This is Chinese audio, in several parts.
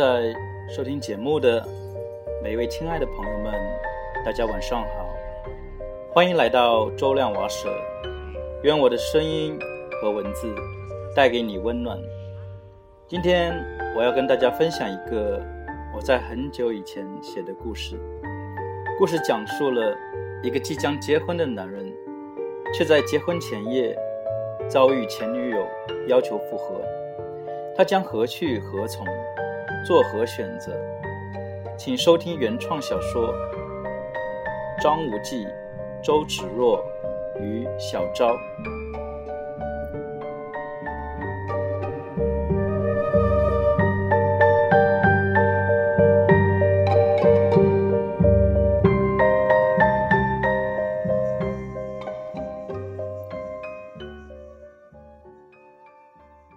正在收听节目的每一位亲爱的朋友们，大家晚上好，欢迎来到周亮瓦舍。愿我的声音和文字带给你温暖。今天我要跟大家分享一个我在很久以前写的故事。故事讲述了一个即将结婚的男人，却在结婚前夜遭遇前女友要求复合，他将何去何从？作何选择？请收听原创小说《张无忌、周芷若与小昭》。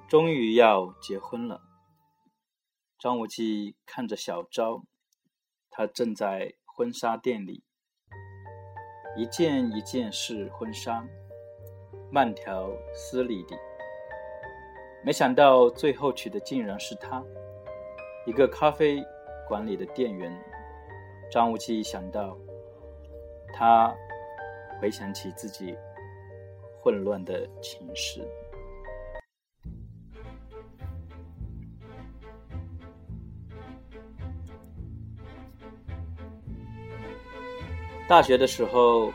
终于要结婚了。张无忌看着小昭，她正在婚纱店里，一件一件试婚纱，慢条斯理地。没想到最后娶的竟然是他，一个咖啡馆里的店员。张无忌想到，他回想起自己混乱的情史。大学的时候，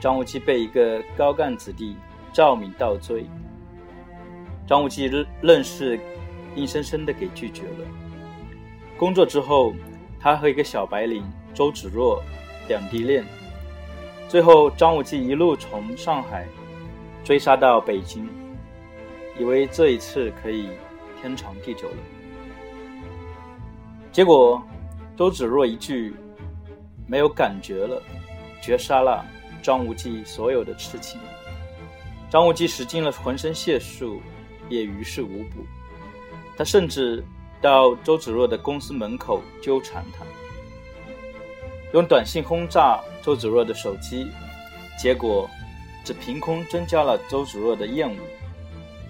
张无忌被一个高干子弟赵敏倒追，张无忌愣是，硬生生的给拒绝了。工作之后，他和一个小白领周芷若两地恋，最后张无忌一路从上海追杀到北京，以为这一次可以天长地久了，结果周芷若一句。没有感觉了，绝杀了张无忌所有的痴情。张无忌使尽了浑身解数，也于事无补。他甚至到周芷若的公司门口纠缠她，用短信轰炸周芷若的手机，结果只凭空增加了周芷若的厌恶，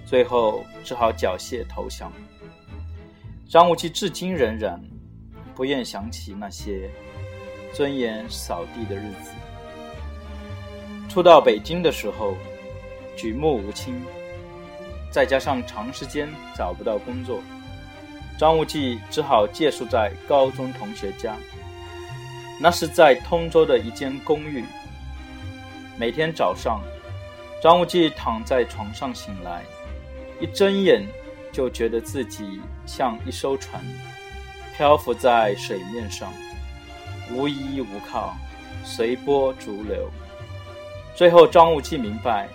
最后只好缴械投降。张无忌至今仍然不愿想起那些。尊严扫地的日子。初到北京的时候，举目无亲，再加上长时间找不到工作，张无忌只好借宿在高中同学家。那是在通州的一间公寓。每天早上，张无忌躺在床上醒来，一睁眼就觉得自己像一艘船，漂浮在水面上。无依无靠，随波逐流。最后，张无忌明白，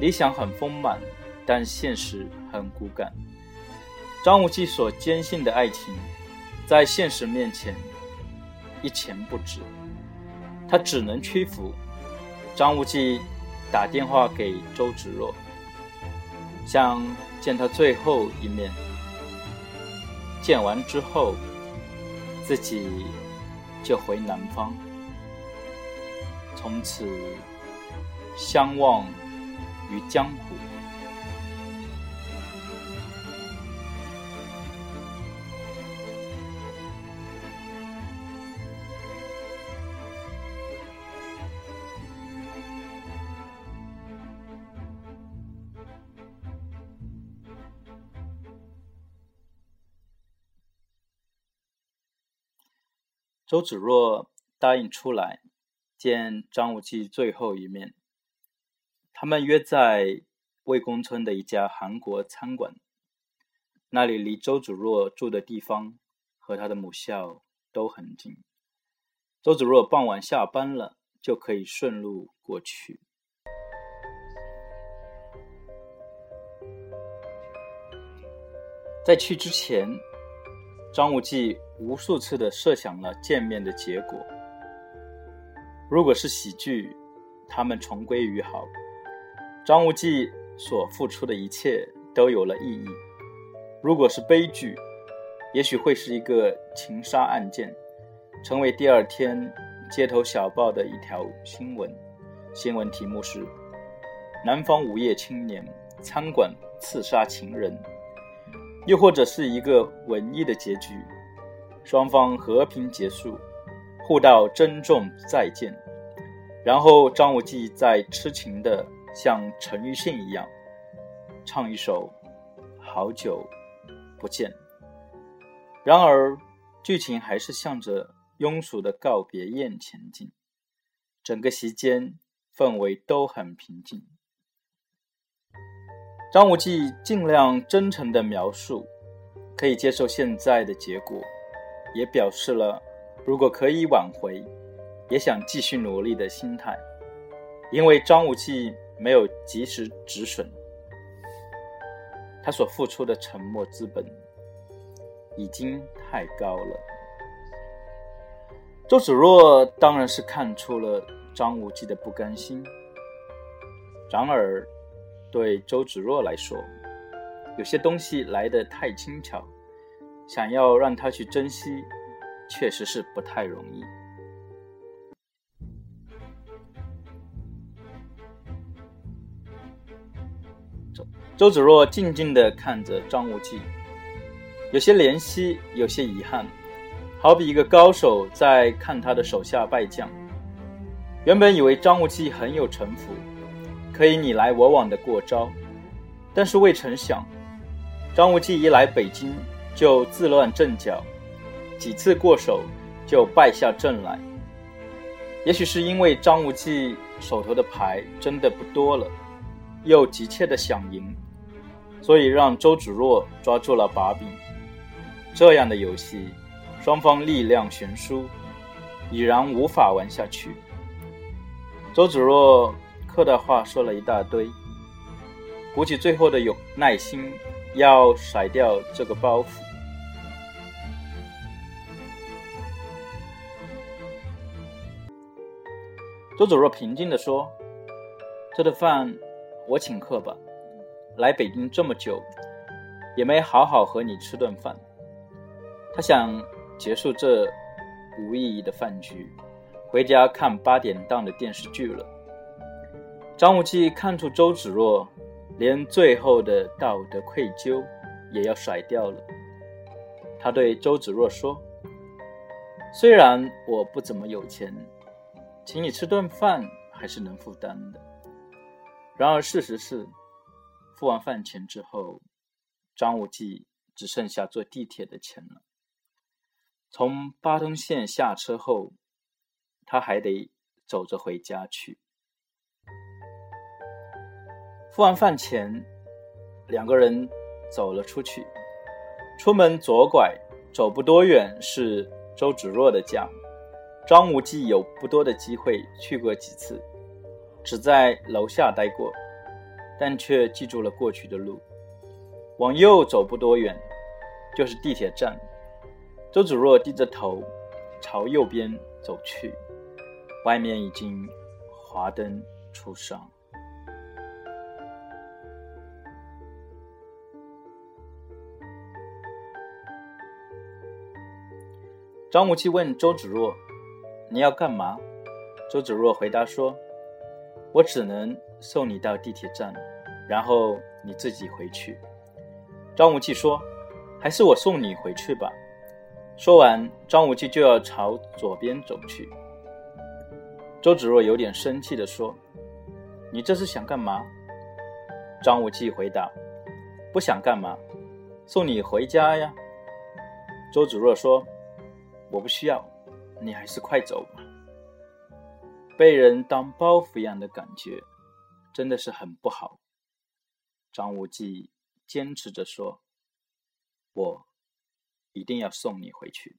理想很丰满，但现实很骨感。张无忌所坚信的爱情，在现实面前一钱不值，他只能屈服。张无忌打电话给周芷若，想见他最后一面。见完之后，自己。就回南方，从此相忘于江湖。周芷若答应出来见张无忌最后一面。他们约在魏公村的一家韩国餐馆，那里离周芷若住的地方和他的母校都很近。周芷若傍晚下班了，就可以顺路过去。在去之前。张无忌无数次的设想了见面的结果。如果是喜剧，他们重归于好，张无忌所付出的一切都有了意义；如果是悲剧，也许会是一个情杀案件，成为第二天街头小报的一条新闻。新闻题目是：南方无业青年餐馆刺杀情人。又或者是一个文艺的结局，双方和平结束，互道珍重再见，然后张无忌再痴情的像陈奕迅一样，唱一首《好久不见》。然而，剧情还是向着庸俗的告别宴前进，整个席间氛围都很平静。张无忌尽量真诚的描述，可以接受现在的结果，也表示了如果可以挽回，也想继续努力的心态。因为张无忌没有及时止损，他所付出的沉默资本已经太高了。周芷若当然是看出了张无忌的不甘心，然而。对周芷若来说，有些东西来得太轻巧，想要让他去珍惜，确实是不太容易。周周芷若静静的看着张无忌，有些怜惜，有些遗憾，好比一个高手在看他的手下败将。原本以为张无忌很有城府。可以你来我往的过招，但是未曾想，张无忌一来北京就自乱阵脚，几次过手就败下阵来。也许是因为张无忌手头的牌真的不多了，又急切的想赢，所以让周芷若抓住了把柄。这样的游戏，双方力量悬殊，已然无法玩下去。周芷若。客套话说了一大堆，鼓起最后的勇耐心，要甩掉这个包袱。周芷若平静地说：“这顿饭我请客吧，来北京这么久，也没好好和你吃顿饭。”他想结束这无意义的饭局，回家看八点档的电视剧了。张无忌看出周芷若连最后的道德愧疚也要甩掉了，他对周芷若说：“虽然我不怎么有钱，请你吃顿饭还是能负担的。”然而事实是，付完饭钱之后，张无忌只剩下坐地铁的钱了。从八通线下车后，他还得走着回家去。付完饭钱，两个人走了出去。出门左拐，走不多远是周芷若的家。张无忌有不多的机会去过几次，只在楼下待过，但却记住了过去的路。往右走不多远，就是地铁站。周芷若低着头朝右边走去，外面已经华灯初上。张无忌问周芷若：“你要干嘛？”周芷若回答说：“我只能送你到地铁站，然后你自己回去。”张无忌说：“还是我送你回去吧。”说完，张无忌就要朝左边走去。周芷若有点生气地说：“你这是想干嘛？”张无忌回答：“不想干嘛，送你回家呀。”周芷若说。我不需要，你还是快走吧。被人当包袱一样的感觉，真的是很不好。张无忌坚持着说：“我一定要送你回去。”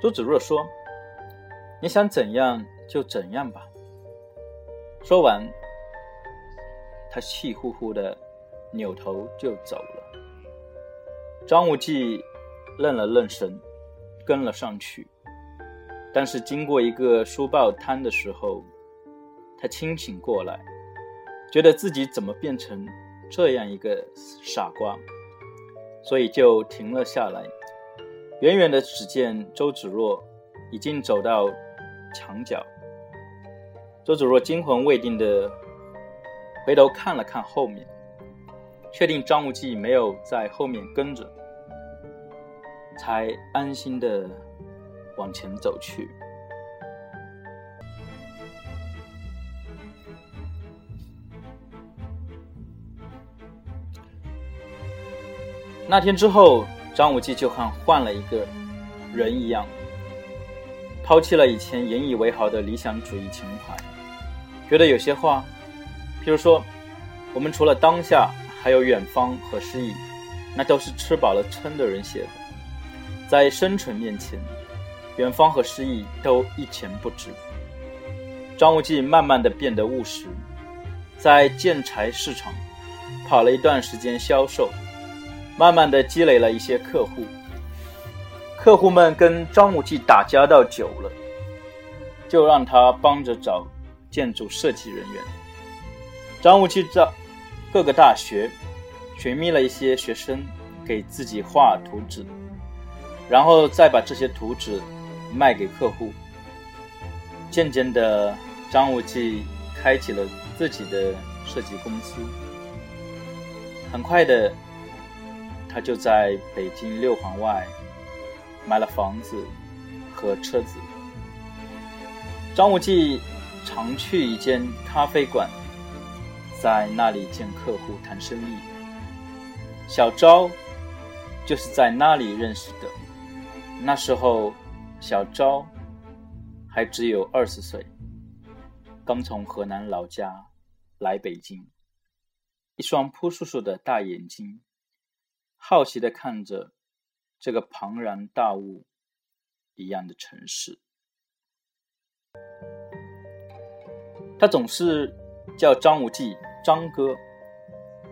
周芷若说：“你想怎样就怎样吧。”说完，他气呼呼的扭头就走了。张无忌愣了愣神，跟了上去。但是经过一个书报摊的时候，他清醒过来，觉得自己怎么变成这样一个傻瓜，所以就停了下来。远远的只见周芷若已经走到墙角。周芷若惊魂未定的回头看了看后面，确定张无忌没有在后面跟着，才安心的往前走去。那天之后，张无忌就像换了一个人一样，抛弃了以前引以为豪的理想主义情怀，觉得有些话，譬如说，我们除了当下，还有远方和诗意，那都是吃饱了撑的人写的，在生存面前，远方和诗意都一钱不值。张无忌慢慢的变得务实，在建材市场跑了一段时间销售。慢慢的积累了一些客户，客户们跟张无忌打交道久了，就让他帮着找建筑设计人员。张无忌在各个大学寻觅了一些学生，给自己画图纸，然后再把这些图纸卖给客户。渐渐的，张无忌开启了自己的设计公司，很快的。他就在北京六环外买了房子和车子。张无忌常去一间咖啡馆，在那里见客户谈生意。小昭就是在那里认识的。那时候，小昭还只有二十岁，刚从河南老家来北京，一双扑簌簌的大眼睛。好奇的看着这个庞然大物一样的城市，他总是叫张无忌张哥，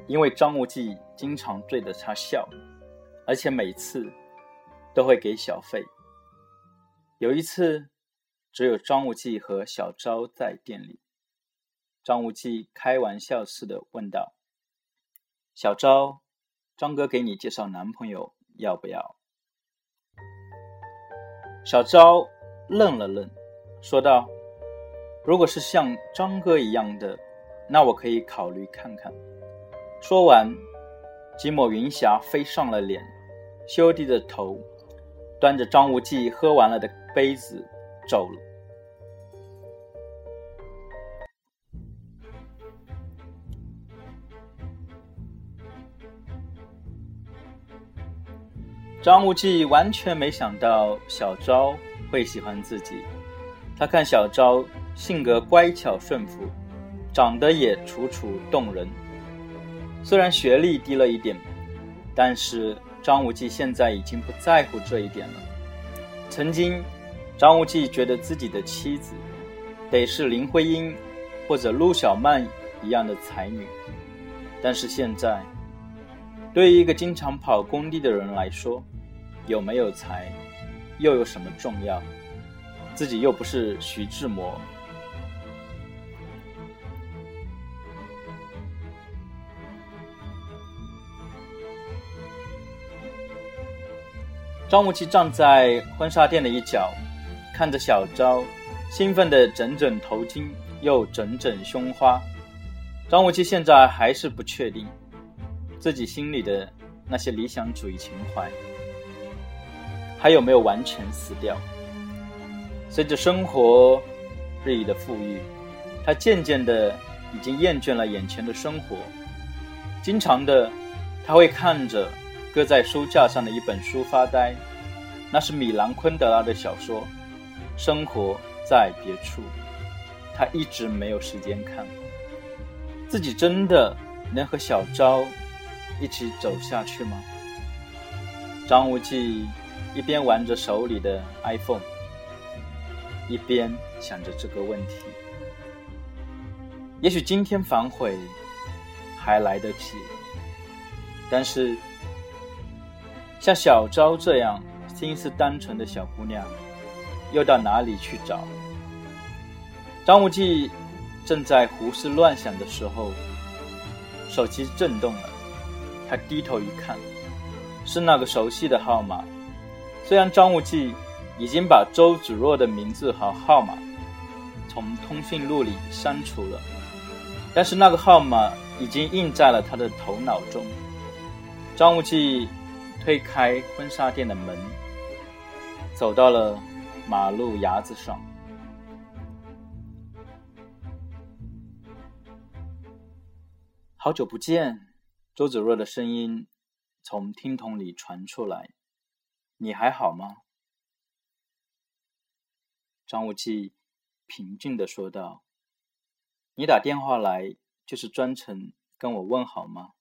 因为张无忌经常对着他笑，而且每次都会给小费。有一次，只有张无忌和小昭在店里，张无忌开玩笑似的问道：“小昭。”张哥给你介绍男朋友，要不要？小昭愣了愣，说道：“如果是像张哥一样的，那我可以考虑看看。”说完，几抹云霞飞上了脸，羞低着头，端着张无忌喝完了的杯子走了。张无忌完全没想到小昭会喜欢自己。他看小昭性格乖巧顺服，长得也楚楚动人。虽然学历低了一点，但是张无忌现在已经不在乎这一点了。曾经，张无忌觉得自己的妻子得是林徽因或者陆小曼一样的才女，但是现在，对于一个经常跑工地的人来说，有没有才，又有什么重要？自己又不是徐志摩。张无忌站在婚纱店的一角，看着小昭，兴奋的整整头巾，又整整胸花。张无忌现在还是不确定自己心里的那些理想主义情怀。还有没有完全死掉？随着生活日益的富裕，他渐渐的已经厌倦了眼前的生活。经常的，他会看着搁在书架上的一本书发呆，那是米兰昆德拉的小说《生活在别处》，他一直没有时间看。自己真的能和小昭一起走下去吗？张无忌。一边玩着手里的 iPhone，一边想着这个问题。也许今天反悔还来得及，但是像小昭这样心思单纯的小姑娘，又到哪里去找？张无忌正在胡思乱想的时候，手机震动了。他低头一看，是那个熟悉的号码。虽然张无忌已经把周芷若的名字和号码从通讯录里删除了，但是那个号码已经印在了他的头脑中。张无忌推开婚纱店的门，走到了马路牙子上。好久不见，周芷若的声音从听筒里传出来：“你还好吗？”张无忌平静的说道：“你打电话来就是专程跟我问好吗？”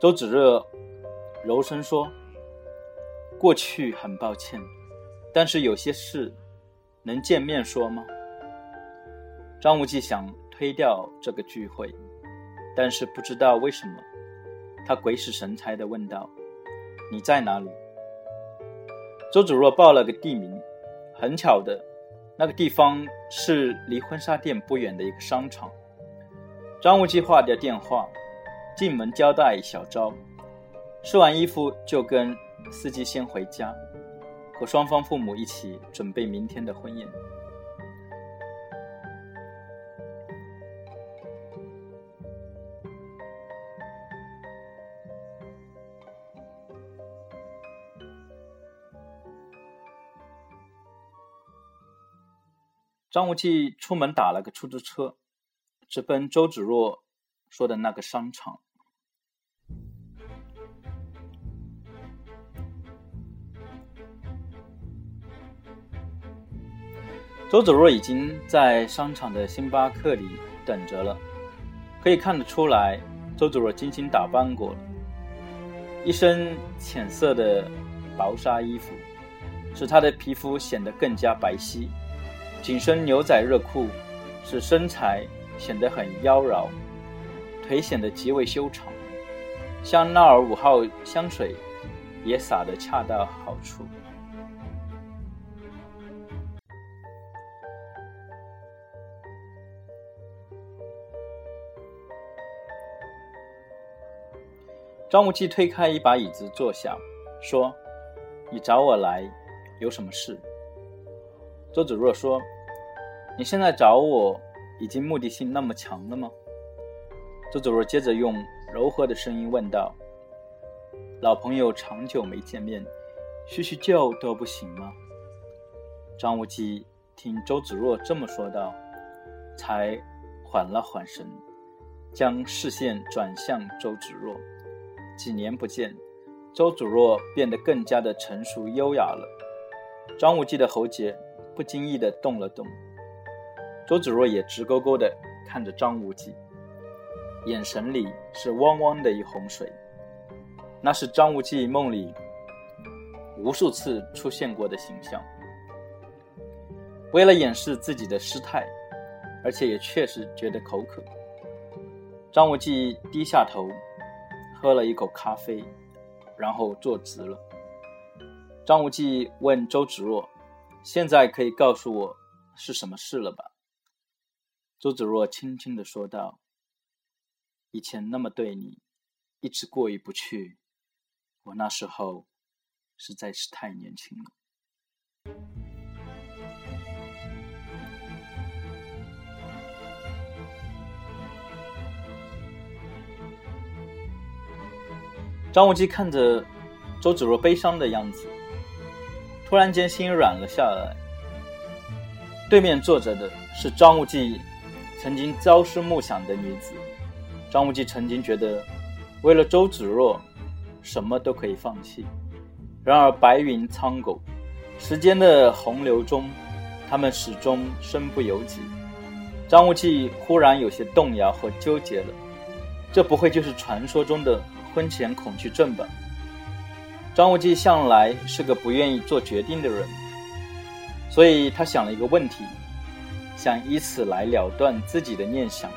周芷若柔声说：“过去很抱歉，但是有些事能见面说吗？”张无忌想。推掉这个聚会，但是不知道为什么，他鬼使神差的问道：“你在哪里？”周芷若报了个地名，很巧的，那个地方是离婚纱店不远的一个商场。张无忌挂掉电话，进门交代小昭，试完衣服就跟司机先回家，和双方父母一起准备明天的婚宴。张无忌出门打了个出租车，直奔周芷若说的那个商场。周芷若已经在商场的星巴克里等着了，可以看得出来，周芷若精心打扮过了，一身浅色的薄纱衣服，使她的皮肤显得更加白皙。紧身牛仔热裤使身材显得很妖娆，腿显得极为修长。香奈儿五号香水也洒得恰到好处。张无忌推开一把椅子坐下，说：“你找我来，有什么事？”周芷若说。你现在找我，已经目的性那么强了吗？周芷若接着用柔和的声音问道：“老朋友长久没见面，叙叙旧都不行吗？”张无忌听周芷若这么说道，才缓了缓神，将视线转向周芷若。几年不见，周芷若变得更加的成熟优雅了。张无忌的喉结不经意地动了动。周芷若也直勾勾地看着张无忌，眼神里是汪汪的一洪水。那是张无忌梦里无数次出现过的形象。为了掩饰自己的失态，而且也确实觉得口渴，张无忌低下头，喝了一口咖啡，然后坐直了。张无忌问周芷若：“现在可以告诉我是什么事了吧？”周芷若轻轻的说道：“以前那么对你，一直过意不去。我那时候实在是太年轻了。”张无忌看着周芷若悲伤的样子，突然间心软了下来。对面坐着的是张无忌。曾经朝思暮想的女子，张无忌曾经觉得，为了周芷若，什么都可以放弃。然而白云苍狗，时间的洪流中，他们始终身不由己。张无忌忽然有些动摇和纠结了，这不会就是传说中的婚前恐惧症吧？张无忌向来是个不愿意做决定的人，所以他想了一个问题。想以此来了断自己的念想，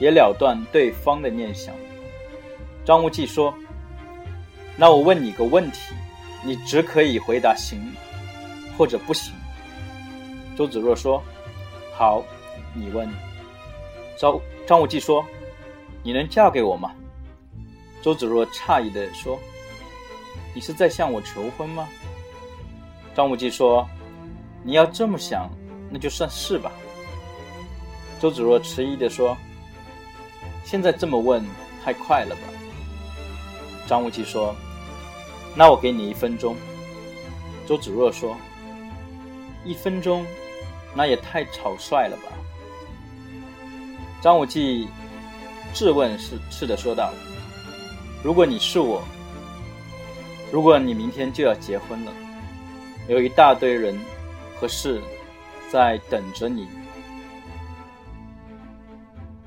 也了断对方的念想。张无忌说：“那我问你个问题，你只可以回答行，或者不行。”周芷若说：“好，你问。”张张无忌说：“你能嫁给我吗？”周芷若诧异地说：“你是在向我求婚吗？”张无忌说：“你要这么想，那就算是吧。”周芷若迟疑地说：“现在这么问，太快了吧？”张无忌说：“那我给你一分钟。”周芷若说：“一分钟，那也太草率了吧？”张无忌质问是似的说道。如果你是我，如果你明天就要结婚了，有一大堆人和事在等着你，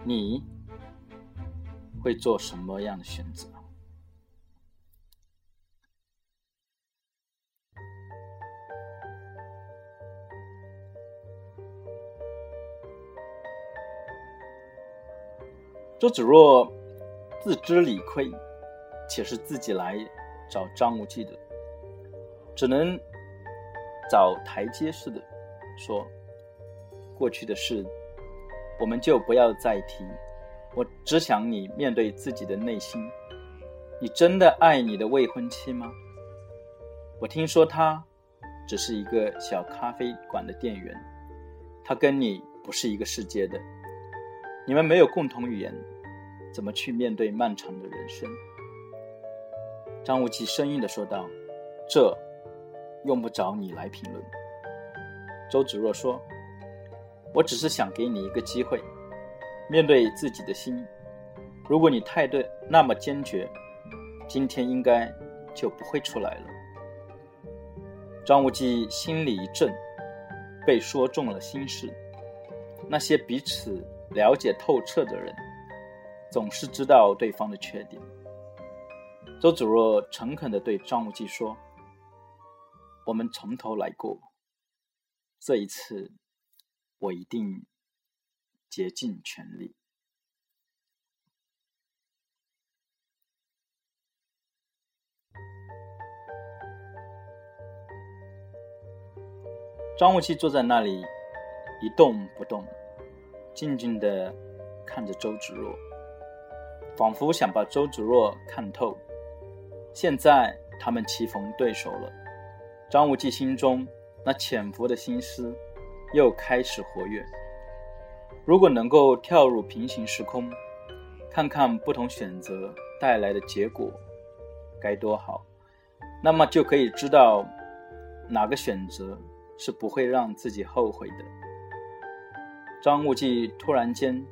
你会做什么样的选择？周芷若自知理亏。且是自己来找张无忌的，只能找台阶似的说：“过去的事，我们就不要再提。我只想你面对自己的内心，你真的爱你的未婚妻吗？我听说她只是一个小咖啡馆的店员，她跟你不是一个世界的，你们没有共同语言，怎么去面对漫长的人生？”张无忌生硬地说道：“这用不着你来评论。”周芷若说：“我只是想给你一个机会，面对自己的心。如果你态度那么坚决，今天应该就不会出来了。”张无忌心里一震，被说中了心事。那些彼此了解透彻的人，总是知道对方的缺点。周芷若诚恳地对张无忌说：“我们从头来过，这一次我一定竭尽全力。”张无忌坐在那里一动不动，静静的看着周芷若，仿佛想把周芷若看透。现在他们棋逢对手了，张无忌心中那潜伏的心思又开始活跃。如果能够跳入平行时空，看看不同选择带来的结果，该多好！那么就可以知道哪个选择是不会让自己后悔的。张无忌突然间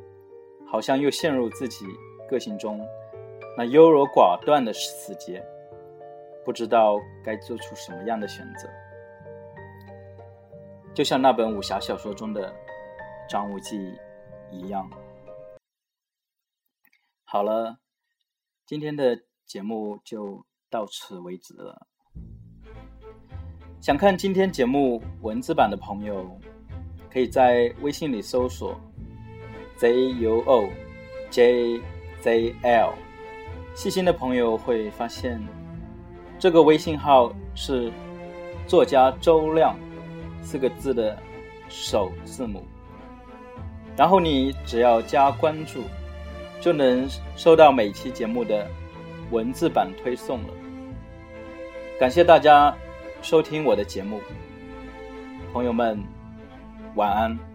好像又陷入自己个性中那优柔寡断的死结。不知道该做出什么样的选择，就像那本武侠小说中的张无忌一样。好了，今天的节目就到此为止了。想看今天节目文字版的朋友，可以在微信里搜索 “zuo jzl”。细心的朋友会发现。这个微信号是作家周亮四个字的首字母，然后你只要加关注，就能收到每期节目的文字版推送了。感谢大家收听我的节目，朋友们，晚安。